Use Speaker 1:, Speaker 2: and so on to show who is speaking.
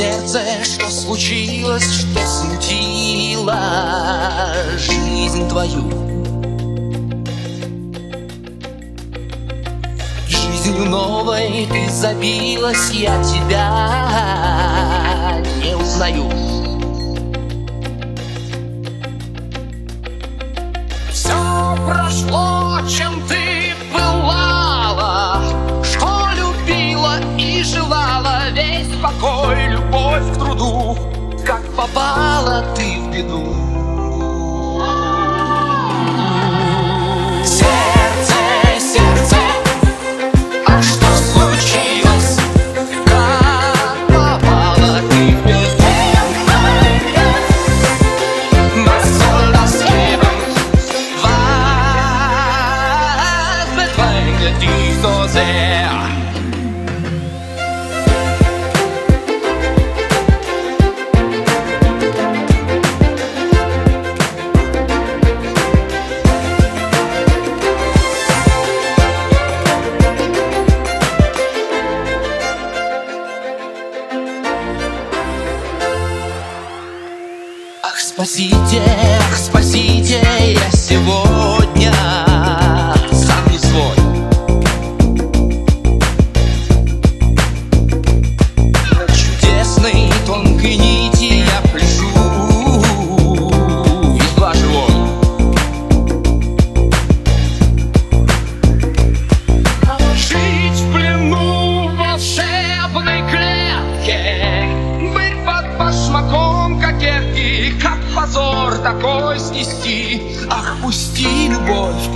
Speaker 1: сердце, что случилось, что смутило жизнь твою. Жизнью новой ты забилась, я тебя не узнаю. Все прошло, чем ты покой, любовь к труду, как попала ты в беду. Сердце, сердце, а что случилось? Как попала ты в беду? Das geben? Was bedrängt спасите, спасите, позор такой снести. Ах, пусти, любовь,